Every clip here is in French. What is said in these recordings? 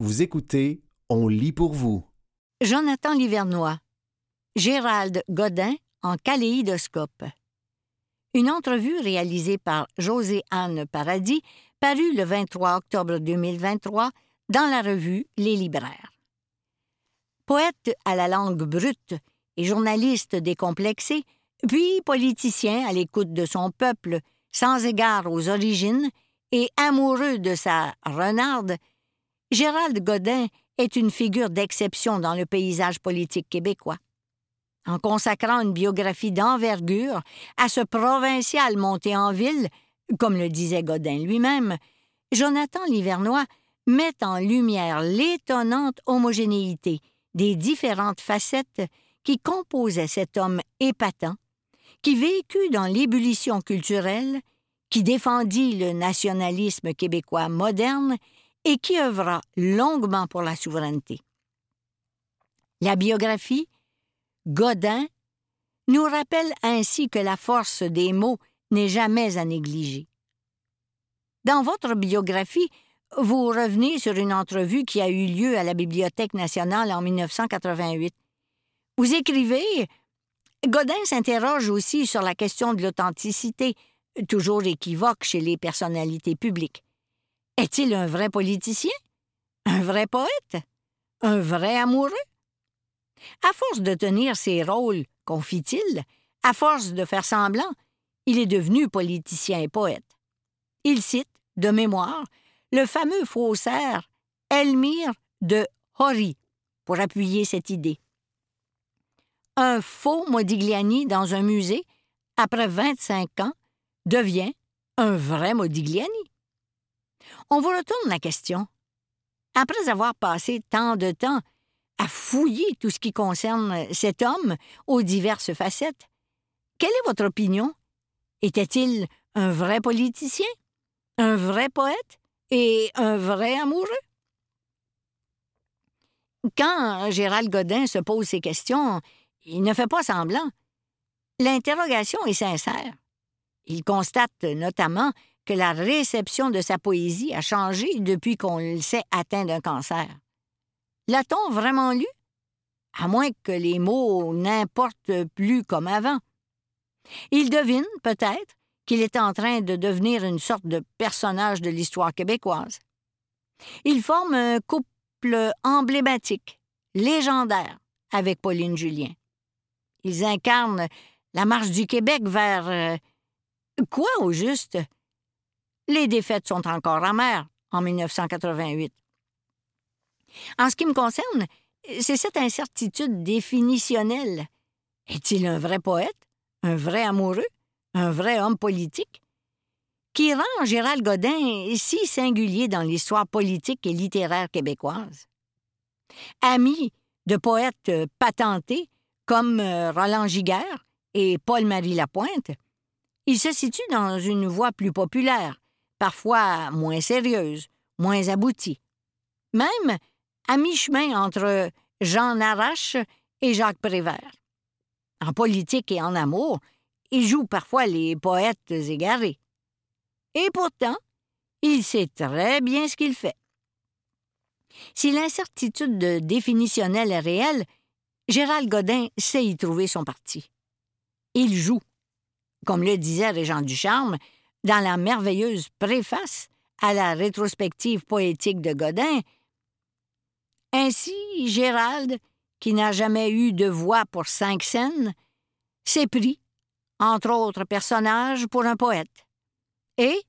Vous écoutez On lit pour vous. Jonathan Livernois. Gérald Godin en kaléidoscope. Une entrevue réalisée par José-Anne Paradis, parue le 23 octobre 2023 dans la revue Les Libraires. Poète à la langue brute et journaliste décomplexé, puis politicien à l'écoute de son peuple, sans égard aux origines et amoureux de sa renarde, Gérald Godin est une figure d'exception dans le paysage politique québécois. En consacrant une biographie d'envergure à ce provincial monté en ville, comme le disait Godin lui-même, Jonathan Livernois met en lumière l'étonnante homogénéité des différentes facettes qui composaient cet homme épatant, qui vécut dans l'ébullition culturelle, qui défendit le nationalisme québécois moderne et qui œuvra longuement pour la souveraineté. La biographie, Godin, nous rappelle ainsi que la force des mots n'est jamais à négliger. Dans votre biographie, vous revenez sur une entrevue qui a eu lieu à la Bibliothèque nationale en 1988. Vous écrivez Godin s'interroge aussi sur la question de l'authenticité, toujours équivoque chez les personnalités publiques. Est-il un vrai politicien? Un vrai poète? Un vrai amoureux? À force de tenir ses rôles, confie-t-il, à force de faire semblant, il est devenu politicien et poète. Il cite, de mémoire, le fameux faussaire Elmire de Hori pour appuyer cette idée. Un faux Modigliani dans un musée, après 25 ans, devient un vrai Modigliani. On vous retourne la question. Après avoir passé tant de temps à fouiller tout ce qui concerne cet homme aux diverses facettes, quelle est votre opinion? Était-il un vrai politicien, un vrai poète et un vrai amoureux? Quand Gérald Godin se pose ces questions, il ne fait pas semblant. L'interrogation est sincère. Il constate notamment que la réception de sa poésie a changé depuis qu'on le sait atteint d'un cancer. L'a-t-on vraiment lu? À moins que les mots n'importent plus comme avant. Il devine, peut-être, qu'il est en train de devenir une sorte de personnage de l'histoire québécoise. Il forme un couple emblématique, légendaire, avec Pauline Julien. Ils incarnent la marche du Québec vers... Euh, quoi au juste? Les défaites sont encore amères en 1988. En ce qui me concerne, c'est cette incertitude définitionnelle. Est-il un vrai poète, un vrai amoureux, un vrai homme politique? qui rend Gérald Godin si singulier dans l'histoire politique et littéraire québécoise? Ami de poètes patentés comme euh, Roland Giguère et Paul-Marie Lapointe, il se situe dans une voie plus populaire, parfois moins sérieuse, moins aboutie. Même à mi-chemin entre Jean Arrache et Jacques Prévert. En politique et en amour, il joue parfois les poètes égarés. Et pourtant, il sait très bien ce qu'il fait. Si l'incertitude définitionnelle est réelle, Gérald Godin sait y trouver son parti. Il joue. Comme le disait Régent Ducharme, dans la merveilleuse préface à la rétrospective poétique de Godin. Ainsi, Gérald, qui n'a jamais eu de voix pour cinq scènes, s'est pris, entre autres personnages, pour un poète. Et,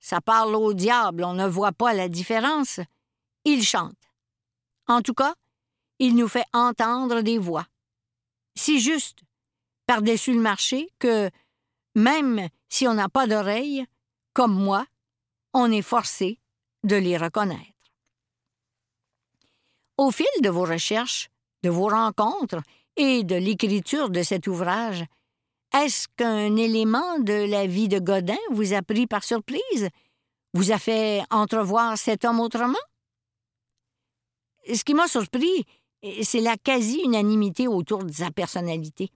ça parle au diable, on ne voit pas la différence, il chante. En tout cas, il nous fait entendre des voix. Si juste, par-dessus le marché, que, même si on n'a pas d'oreilles, comme moi, on est forcé de les reconnaître. Au fil de vos recherches, de vos rencontres et de l'écriture de cet ouvrage, est-ce qu'un élément de la vie de Godin vous a pris par surprise, vous a fait entrevoir cet homme autrement? Ce qui m'a surpris, c'est la quasi-unanimité autour de sa personnalité.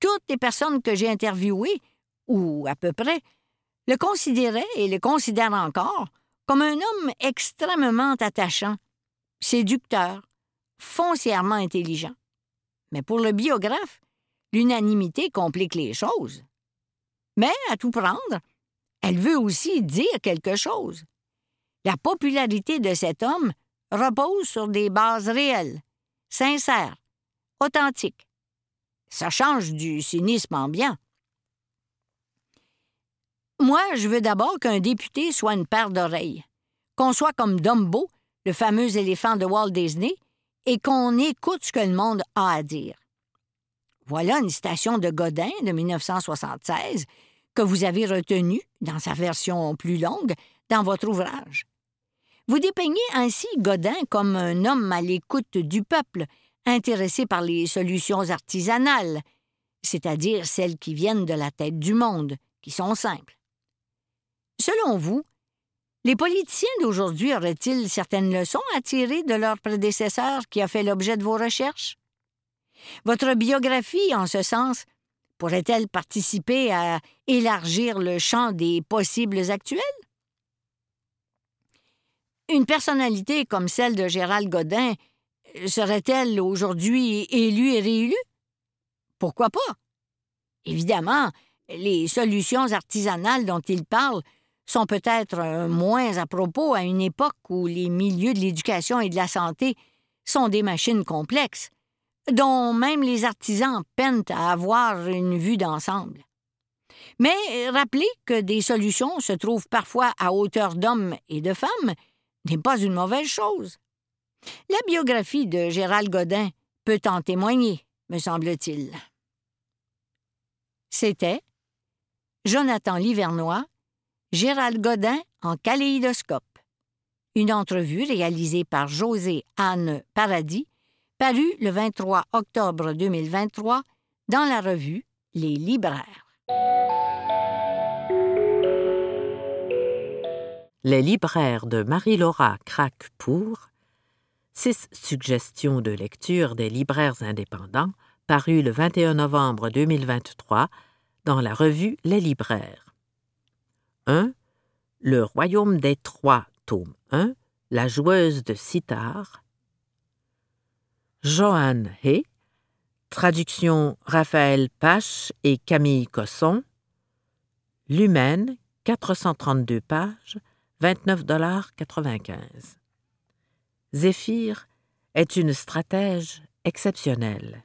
Toutes les personnes que j'ai interviewées ou à peu près, le considérait et le considère encore comme un homme extrêmement attachant, séducteur, foncièrement intelligent. Mais pour le biographe, l'unanimité complique les choses. Mais, à tout prendre, elle veut aussi dire quelque chose. La popularité de cet homme repose sur des bases réelles, sincères, authentiques. Ça change du cynisme ambiant. Moi, je veux d'abord qu'un député soit une paire d'oreilles, qu'on soit comme Dumbo, le fameux éléphant de Walt Disney, et qu'on écoute ce que le monde a à dire. Voilà une citation de Godin de 1976 que vous avez retenue, dans sa version plus longue, dans votre ouvrage. Vous dépeignez ainsi Godin comme un homme à l'écoute du peuple, intéressé par les solutions artisanales, c'est-à-dire celles qui viennent de la tête du monde, qui sont simples. Selon vous, les politiciens d'aujourd'hui auraient-ils certaines leçons à tirer de leur prédécesseur qui a fait l'objet de vos recherches? Votre biographie, en ce sens, pourrait-elle participer à élargir le champ des possibles actuels? Une personnalité comme celle de Gérald Godin serait-elle aujourd'hui élue et réélue? Pourquoi pas? Évidemment, les solutions artisanales dont il parle sont peut-être moins à propos à une époque où les milieux de l'éducation et de la santé sont des machines complexes, dont même les artisans peinent à avoir une vue d'ensemble. Mais rappelez que des solutions se trouvent parfois à hauteur d'hommes et de femmes n'est pas une mauvaise chose. La biographie de Gérald Godin peut en témoigner, me semble-t-il. C'était Jonathan Livernois, Gérald Godin en kaléidoscope. Une entrevue réalisée par José Anne Paradis, parue le 23 octobre 2023 dans la revue Les Libraires. Les libraires de Marie-Laura craquent pour six suggestions de lecture des libraires indépendants paru le 21 novembre 2023 dans la revue Les Libraires. 1. Le Royaume des Trois, tome 1, La joueuse de sitar. Joanne Hay, traduction Raphaël Pache et Camille Cosson. L'Humaine, 432 pages, 29,95 Zéphyr est une stratège exceptionnelle.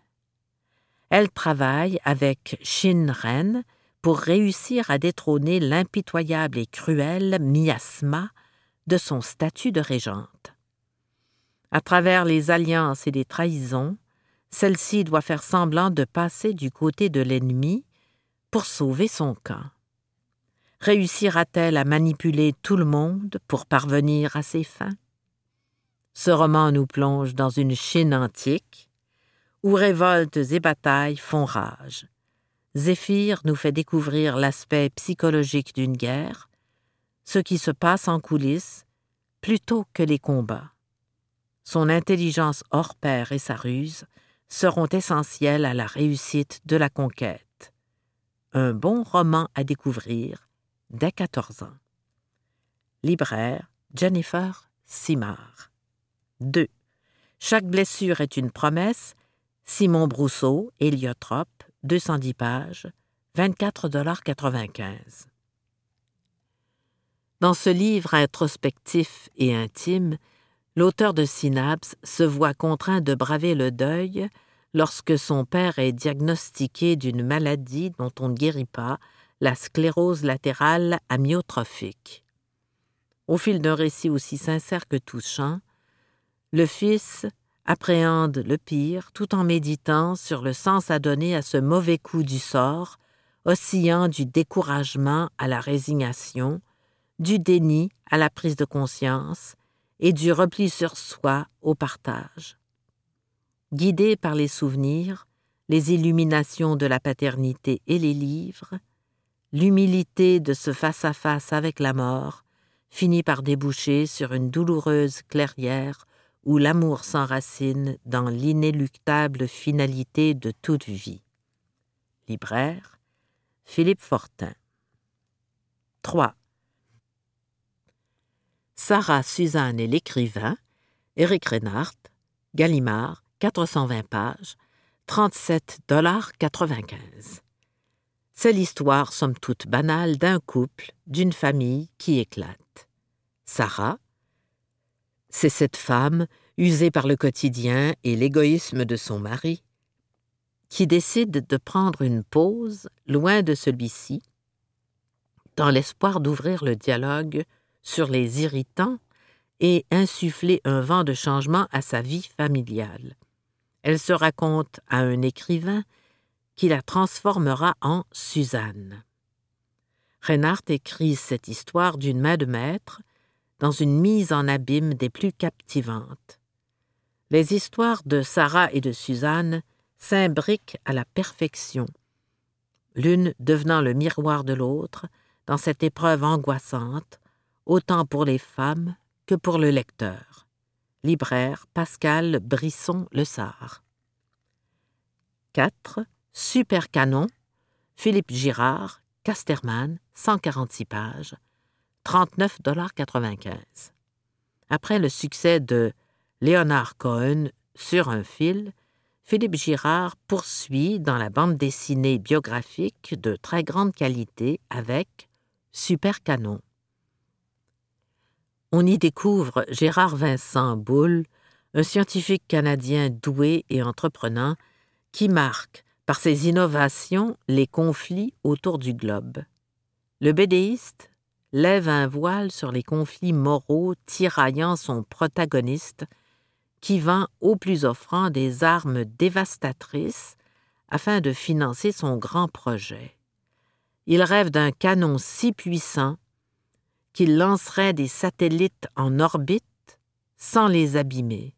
Elle travaille avec Shin Ren, pour réussir à détrôner l'impitoyable et cruelle miasma de son statut de régente. À travers les alliances et les trahisons, celle-ci doit faire semblant de passer du côté de l'ennemi pour sauver son camp. Réussira-t-elle à manipuler tout le monde pour parvenir à ses fins? Ce roman nous plonge dans une Chine antique, où révoltes et batailles font rage, Zéphyr nous fait découvrir l'aspect psychologique d'une guerre, ce qui se passe en coulisses, plutôt que les combats. Son intelligence hors pair et sa ruse seront essentielles à la réussite de la conquête. Un bon roman à découvrir dès 14 ans. Libraire Jennifer Simard. 2. Chaque blessure est une promesse. Simon Brousseau, héliotrope, 210 pages, 24,95 Dans ce livre introspectif et intime, l'auteur de Synapse se voit contraint de braver le deuil lorsque son père est diagnostiqué d'une maladie dont on ne guérit pas, la sclérose latérale amyotrophique. Au fil d'un récit aussi sincère que touchant, le fils appréhende le pire tout en méditant sur le sens à donner à ce mauvais coup du sort, oscillant du découragement à la résignation, du déni à la prise de conscience et du repli sur soi au partage. Guidé par les souvenirs, les illuminations de la paternité et les livres, l'humilité de ce face-à-face avec la mort finit par déboucher sur une douloureuse clairière où l'amour s'enracine dans l'inéluctable finalité de toute vie. Libraire, Philippe Fortin. 3. Sarah Suzanne et l'écrivain, Éric Reinhardt, Gallimard, 420 pages, 37,95 C'est l'histoire, somme toute banale, d'un couple, d'une famille qui éclate. Sarah, c'est cette femme, usée par le quotidien et l'égoïsme de son mari, qui décide de prendre une pause loin de celui-ci, dans l'espoir d'ouvrir le dialogue sur les irritants et insuffler un vent de changement à sa vie familiale. Elle se raconte à un écrivain qui la transformera en Suzanne. Reinhardt écrit cette histoire d'une main de maître, dans une mise en abîme des plus captivantes. Les histoires de Sarah et de Suzanne s'imbriquent à la perfection, l'une devenant le miroir de l'autre dans cette épreuve angoissante, autant pour les femmes que pour le lecteur libraire Pascal Brisson Le Sard. 4. Super Canon, Philippe Girard, Casterman, 146 pages, 39,95 Après le succès de Léonard Cohen sur un fil, Philippe Girard poursuit dans la bande dessinée biographique de très grande qualité avec Super Canon on y découvre Gérard Vincent Boulle, un scientifique canadien doué et entreprenant qui marque par ses innovations les conflits autour du globe. Le bédéiste lève un voile sur les conflits moraux tiraillant son protagoniste qui vend au plus offrant des armes dévastatrices afin de financer son grand projet. Il rêve d'un canon si puissant qu'il lancerait des satellites en orbite sans les abîmer.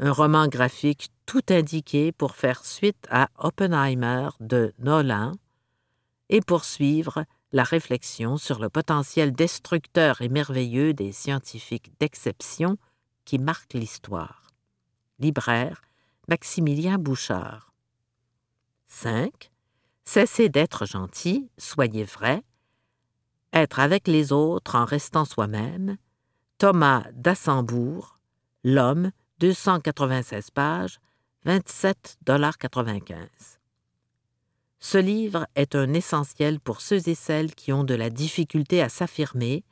Un roman graphique tout indiqué pour faire suite à Oppenheimer de Nolan et poursuivre la réflexion sur le potentiel destructeur et merveilleux des scientifiques d'exception qui marquent l'histoire. Libraire Maximilien Bouchard. 5. Cessez d'être gentil, soyez vrai, être avec les autres en restant soi-même, Thomas d'Assembourg, L'homme, 296 pages, 27,95 Ce livre est un essentiel pour ceux et celles qui ont de la difficulté à s'affirmer,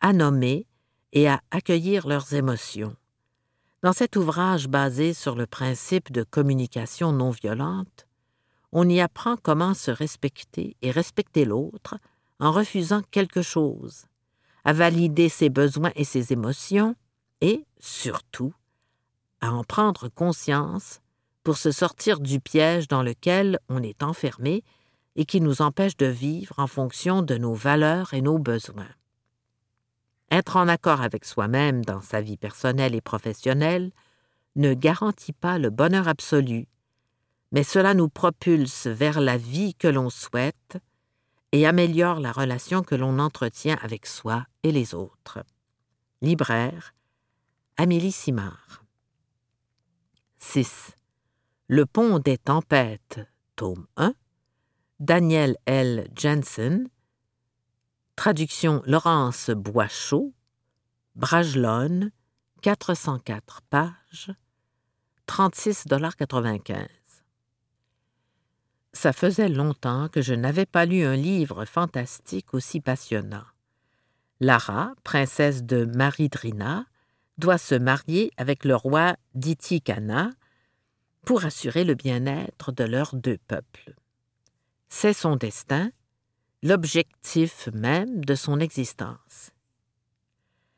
à nommer et à accueillir leurs émotions. Dans cet ouvrage basé sur le principe de communication non violente, on y apprend comment se respecter et respecter l'autre en refusant quelque chose, à valider ses besoins et ses émotions, et, surtout, à en prendre conscience pour se sortir du piège dans lequel on est enfermé et qui nous empêche de vivre en fonction de nos valeurs et nos besoins. Être en accord avec soi-même dans sa vie personnelle et professionnelle ne garantit pas le bonheur absolu, mais cela nous propulse vers la vie que l'on souhaite et améliore la relation que l'on entretient avec soi et les autres. Libraire, Amélie Simard. 6. Le pont des tempêtes, tome 1. Daniel L. Jensen. Traduction Laurence Boischaud. Bragelonne, 404 pages, 36,95 ça faisait longtemps que je n'avais pas lu un livre fantastique aussi passionnant. Lara, princesse de Maridrina, doit se marier avec le roi d'Itikana pour assurer le bien-être de leurs deux peuples. C'est son destin, l'objectif même de son existence.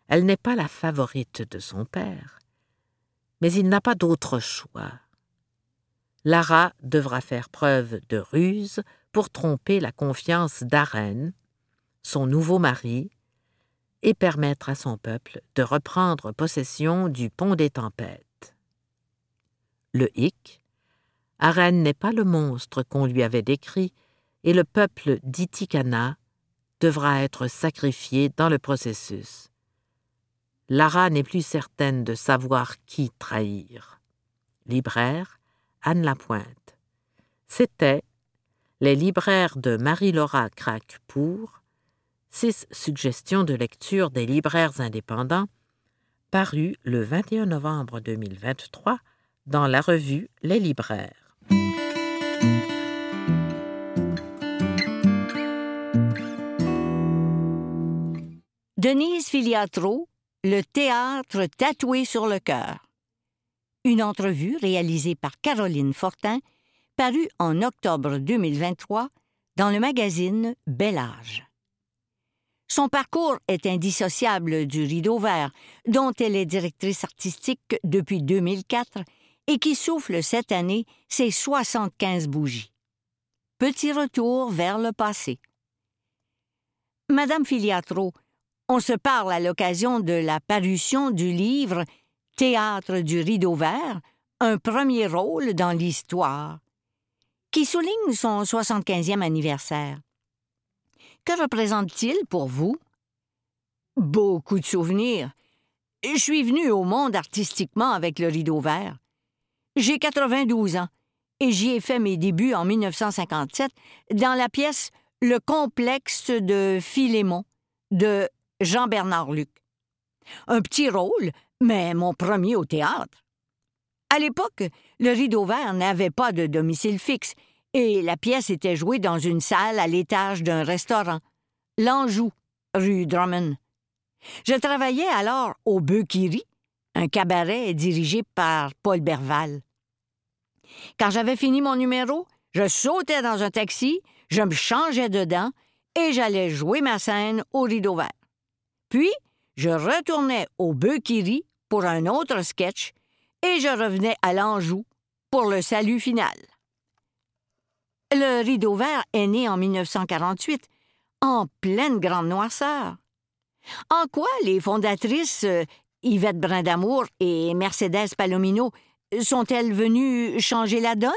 Elle n'est pas la favorite de son père, mais il n'a pas d'autre choix. Lara devra faire preuve de ruse pour tromper la confiance d'Aren, son nouveau mari, et permettre à son peuple de reprendre possession du pont des tempêtes. Le hic, Aren n'est pas le monstre qu'on lui avait décrit, et le peuple d'Itikana devra être sacrifié dans le processus. Lara n'est plus certaine de savoir qui trahir. Libraire, Anne Lapointe. C'était Les libraires de Marie-Laura Crac pour six suggestions de lecture des libraires indépendants paru le 21 novembre 2023 dans la revue Les Libraires. Denise Filiatro, Le théâtre tatoué sur le cœur. Une entrevue réalisée par Caroline Fortin, parue en octobre 2023 dans le magazine Bel Âge. Son parcours est indissociable du Rideau Vert, dont elle est directrice artistique depuis 2004 et qui souffle cette année ses 75 bougies. Petit retour vers le passé. Madame Filiatro, on se parle à l'occasion de la parution du livre Théâtre du rideau vert, un premier rôle dans l'histoire, qui souligne son 75e anniversaire. Que représente-t-il pour vous? Beaucoup de souvenirs. Je suis venu au monde artistiquement avec le rideau vert. J'ai 92 ans et j'y ai fait mes débuts en 1957 dans la pièce Le complexe de Philémon de Jean-Bernard Luc. Un petit rôle, mais mon premier au théâtre. À l'époque, le rideau vert n'avait pas de domicile fixe et la pièce était jouée dans une salle à l'étage d'un restaurant, l'Anjou, rue Drummond. Je travaillais alors au un cabaret dirigé par Paul Berval. Quand j'avais fini mon numéro, je sautais dans un taxi, je me changeais dedans et j'allais jouer ma scène au rideau vert. Puis, je retournais au Beuquiri pour un autre sketch et je revenais à l'Anjou pour le salut final. Le rideau vert est né en 1948, en pleine grande noirceur. En quoi les fondatrices euh, Yvette Brindamour et Mercedes Palomino sont-elles venues changer la donne?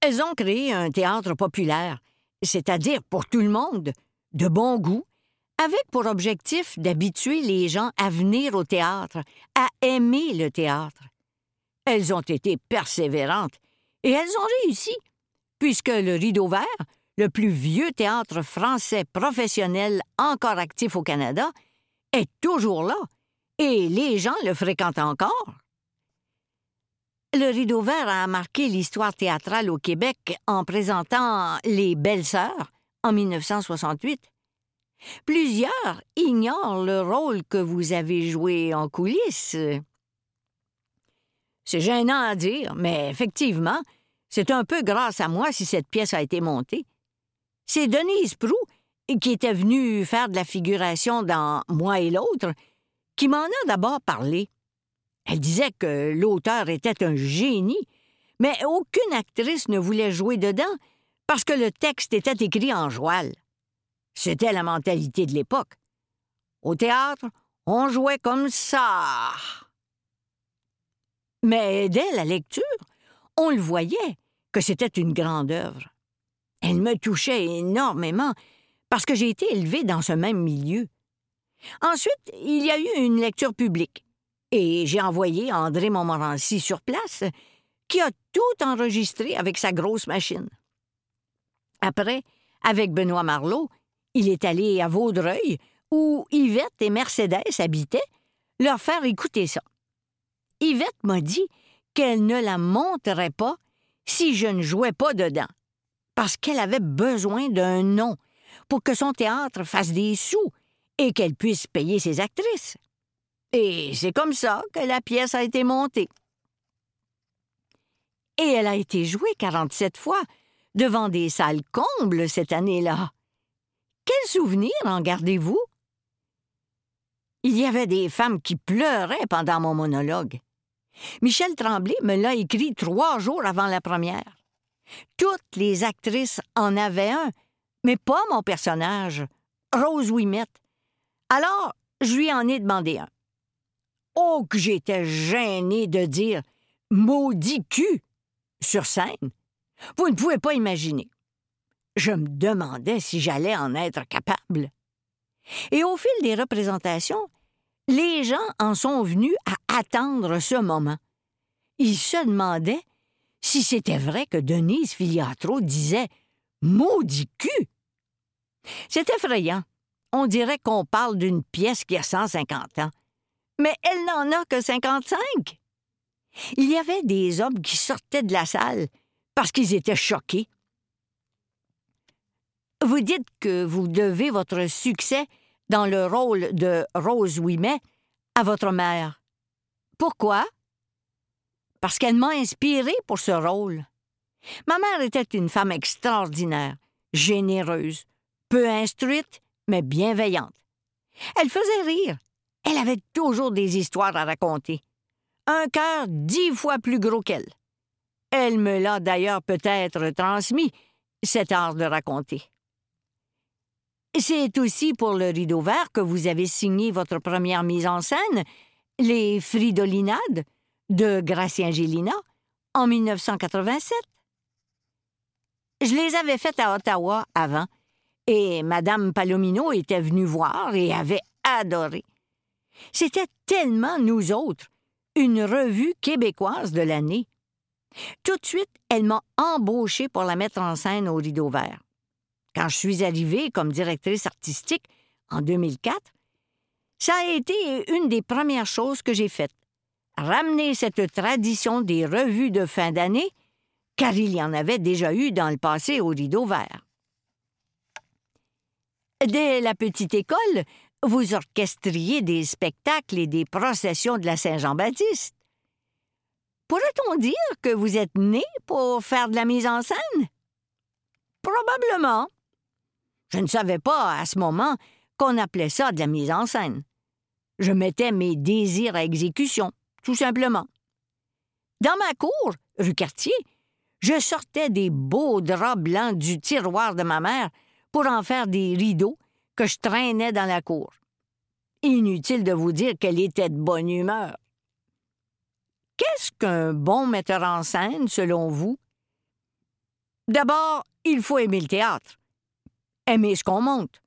Elles ont créé un théâtre populaire, c'est-à-dire pour tout le monde, de bon goût, avec pour objectif d'habituer les gens à venir au théâtre, à aimer le théâtre. Elles ont été persévérantes et elles ont réussi, puisque le Rideau Vert, le plus vieux théâtre français professionnel encore actif au Canada, est toujours là et les gens le fréquentent encore. Le Rideau Vert a marqué l'histoire théâtrale au Québec en présentant Les Belles Sœurs en 1968 Plusieurs ignorent le rôle que vous avez joué en coulisses. C'est gênant à dire, mais effectivement, c'est un peu grâce à moi si cette pièce a été montée. C'est Denise Prou, qui était venue faire de la figuration dans Moi et l'autre, qui m'en a d'abord parlé. Elle disait que l'auteur était un génie, mais aucune actrice ne voulait jouer dedans parce que le texte était écrit en joual. C'était la mentalité de l'époque. Au théâtre, on jouait comme ça. Mais dès la lecture, on le voyait que c'était une grande œuvre. Elle me touchait énormément parce que j'ai été élevée dans ce même milieu. Ensuite, il y a eu une lecture publique et j'ai envoyé André Montmorency sur place, qui a tout enregistré avec sa grosse machine. Après, avec Benoît Marlot, il est allé à Vaudreuil, où Yvette et Mercedes habitaient, leur faire écouter ça. Yvette m'a dit qu'elle ne la monterait pas si je ne jouais pas dedans, parce qu'elle avait besoin d'un nom pour que son théâtre fasse des sous et qu'elle puisse payer ses actrices. Et c'est comme ça que la pièce a été montée. Et elle a été jouée 47 fois devant des salles combles cette année-là. Quel souvenir en gardez-vous? Il y avait des femmes qui pleuraient pendant mon monologue. Michel Tremblay me l'a écrit trois jours avant la première. Toutes les actrices en avaient un, mais pas mon personnage, Rose Wimette. Alors, je lui en ai demandé un. Oh, que j'étais gêné de dire maudit cul sur scène. Vous ne pouvez pas imaginer. Je me demandais si j'allais en être capable. Et au fil des représentations, les gens en sont venus à attendre ce moment. Ils se demandaient si c'était vrai que Denise Filiatro disait Maudit cul! C'est effrayant. on dirait qu'on parle d'une pièce qui a 150 ans. Mais elle n'en a que 55. Il y avait des hommes qui sortaient de la salle parce qu'ils étaient choqués. Vous dites que vous devez votre succès dans le rôle de Rose Ouimet à votre mère. Pourquoi? Parce qu'elle m'a inspiré pour ce rôle. Ma mère était une femme extraordinaire, généreuse, peu instruite, mais bienveillante. Elle faisait rire. Elle avait toujours des histoires à raconter. Un cœur dix fois plus gros qu'elle. Elle me l'a d'ailleurs peut-être transmis, cet art de raconter. C'est aussi pour le rideau vert que vous avez signé votre première mise en scène, Les Fridolinades, de Gracien Gélina, en 1987. Je les avais faites à Ottawa avant, et Madame Palomino était venue voir et avait adoré. C'était tellement nous autres, une revue québécoise de l'année. Tout de suite, elle m'a embauchée pour la mettre en scène au rideau vert. Quand je suis arrivée comme directrice artistique en 2004, ça a été une des premières choses que j'ai faites. Ramener cette tradition des revues de fin d'année, car il y en avait déjà eu dans le passé au rideau vert. Dès la petite école, vous orchestriez des spectacles et des processions de la Saint-Jean-Baptiste. Pourrait-on dire que vous êtes né pour faire de la mise en scène? Probablement. Je ne savais pas à ce moment qu'on appelait ça de la mise en scène. Je mettais mes désirs à exécution, tout simplement. Dans ma cour, rue Cartier, je sortais des beaux draps blancs du tiroir de ma mère pour en faire des rideaux que je traînais dans la cour. Inutile de vous dire qu'elle était de bonne humeur. Qu'est-ce qu'un bon metteur en scène, selon vous? D'abord, il faut aimer le théâtre aimer ce qu'on monte,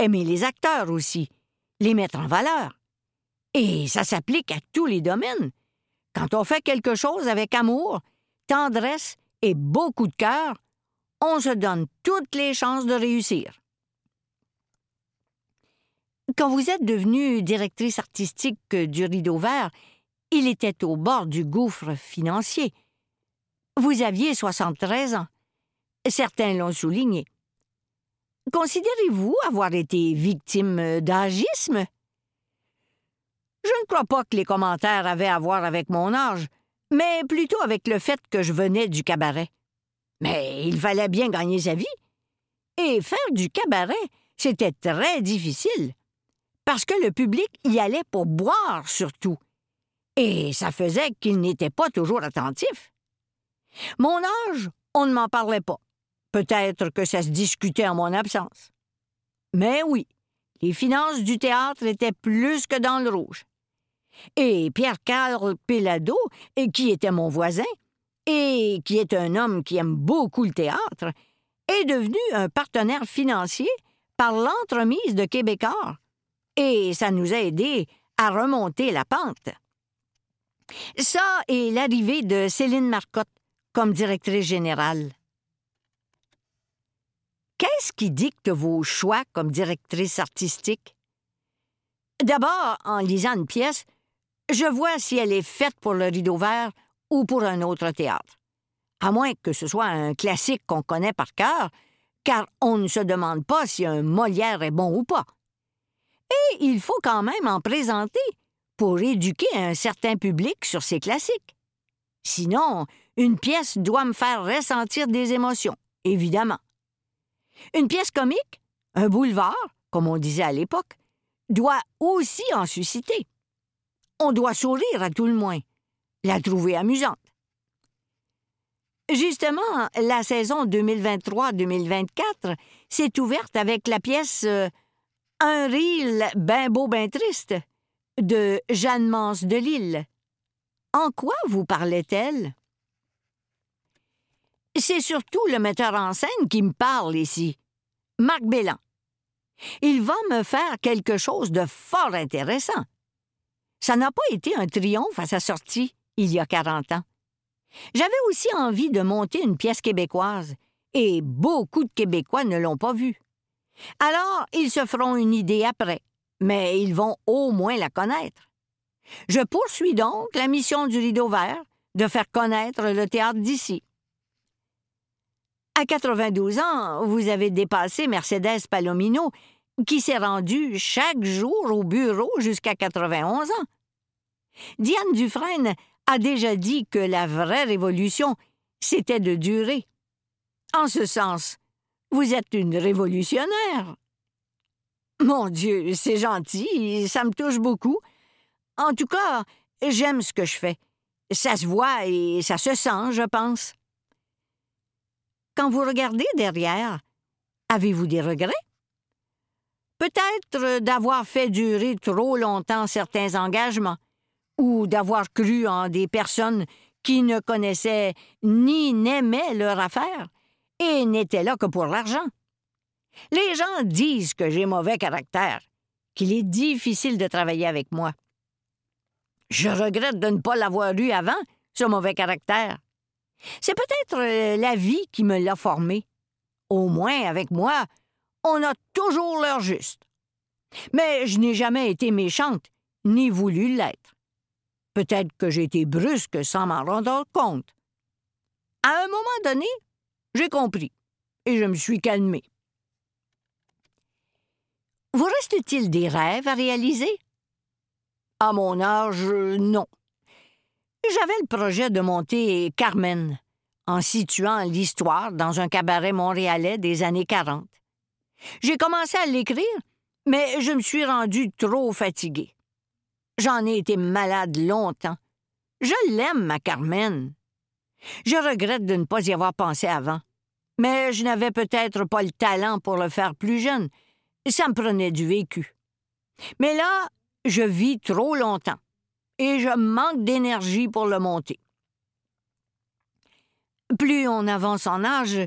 aimer les acteurs aussi, les mettre en valeur. Et ça s'applique à tous les domaines. Quand on fait quelque chose avec amour, tendresse et beaucoup de cœur, on se donne toutes les chances de réussir. Quand vous êtes devenue directrice artistique du Rideau Vert, il était au bord du gouffre financier. Vous aviez 73 ans. Certains l'ont souligné. Considérez-vous avoir été victime d'agisme? Je ne crois pas que les commentaires avaient à voir avec mon âge, mais plutôt avec le fait que je venais du cabaret. Mais il fallait bien gagner sa vie. Et faire du cabaret, c'était très difficile, parce que le public y allait pour boire surtout, et ça faisait qu'il n'était pas toujours attentif. Mon âge, on ne m'en parlait pas. Peut-être que ça se discutait en mon absence. Mais oui, les finances du théâtre étaient plus que dans le rouge. Et Pierre-Carl Pellado, qui était mon voisin, et qui est un homme qui aime beaucoup le théâtre, est devenu un partenaire financier par l'entremise de Québécois. Et ça nous a aidés à remonter la pente. Ça et l'arrivée de Céline Marcotte comme directrice générale. Qu'est-ce qui dicte vos choix comme directrice artistique? D'abord, en lisant une pièce, je vois si elle est faite pour le rideau vert ou pour un autre théâtre. À moins que ce soit un classique qu'on connaît par cœur, car on ne se demande pas si un Molière est bon ou pas. Et il faut quand même en présenter pour éduquer un certain public sur ces classiques. Sinon, une pièce doit me faire ressentir des émotions, évidemment. Une pièce comique, un boulevard, comme on disait à l'époque, doit aussi en susciter. On doit sourire à tout le moins, la amusante. Justement, la saison 2023-2024 s'est ouverte avec la pièce euh, Un rire ben beau, ben triste de Jeanne Mance de Lille. En quoi vous parlait-elle? C'est surtout le metteur en scène qui me parle ici, Marc Bélan. Il va me faire quelque chose de fort intéressant. Ça n'a pas été un triomphe à sa sortie, il y a 40 ans. J'avais aussi envie de monter une pièce québécoise, et beaucoup de Québécois ne l'ont pas vue. Alors, ils se feront une idée après, mais ils vont au moins la connaître. Je poursuis donc la mission du rideau vert de faire connaître le théâtre d'ici. À 92 ans, vous avez dépassé Mercedes Palomino, qui s'est rendue chaque jour au bureau jusqu'à 91 ans. Diane Dufresne a déjà dit que la vraie révolution, c'était de durer. En ce sens, vous êtes une révolutionnaire. Mon Dieu, c'est gentil, ça me touche beaucoup. En tout cas, j'aime ce que je fais. Ça se voit et ça se sent, je pense. Quand vous regardez derrière, avez-vous des regrets? Peut-être d'avoir fait durer trop longtemps certains engagements, ou d'avoir cru en des personnes qui ne connaissaient ni n'aimaient leur affaire et n'étaient là que pour l'argent. Les gens disent que j'ai mauvais caractère, qu'il est difficile de travailler avec moi. Je regrette de ne pas l'avoir eu avant, ce mauvais caractère. C'est peut-être euh, la vie qui me l'a formé. Au moins, avec moi, on a toujours l'heure juste. Mais je n'ai jamais été méchante, ni voulu l'être. Peut-être que j'ai été brusque sans m'en rendre compte. À un moment donné, j'ai compris, et je me suis calmée. Vous reste-t-il des rêves à réaliser? À mon âge, non. J'avais le projet de monter Carmen, en situant l'histoire dans un cabaret montréalais des années 40. J'ai commencé à l'écrire, mais je me suis rendu trop fatigué. J'en ai été malade longtemps. Je l'aime, ma Carmen. Je regrette de ne pas y avoir pensé avant. Mais je n'avais peut-être pas le talent pour le faire plus jeune. Ça me prenait du vécu. Mais là, je vis trop longtemps et je manque d'énergie pour le monter. Plus on avance en âge,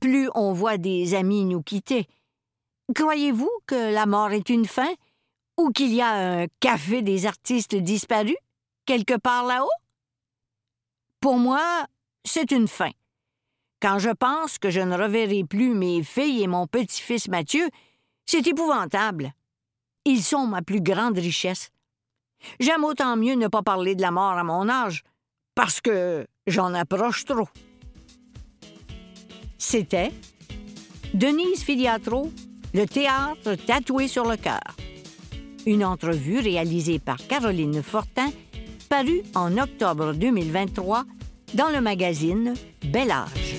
plus on voit des amis nous quitter. Croyez-vous que la mort est une fin? Ou qu'il y a un café des artistes disparus quelque part là-haut? Pour moi, c'est une fin. Quand je pense que je ne reverrai plus mes filles et mon petit-fils Mathieu, c'est épouvantable. Ils sont ma plus grande richesse. J'aime autant mieux ne pas parler de la mort à mon âge, parce que j'en approche trop. C'était Denise Filiatro, le théâtre tatoué sur le cœur. Une entrevue réalisée par Caroline Fortin, parue en octobre 2023 dans le magazine Bel Âge.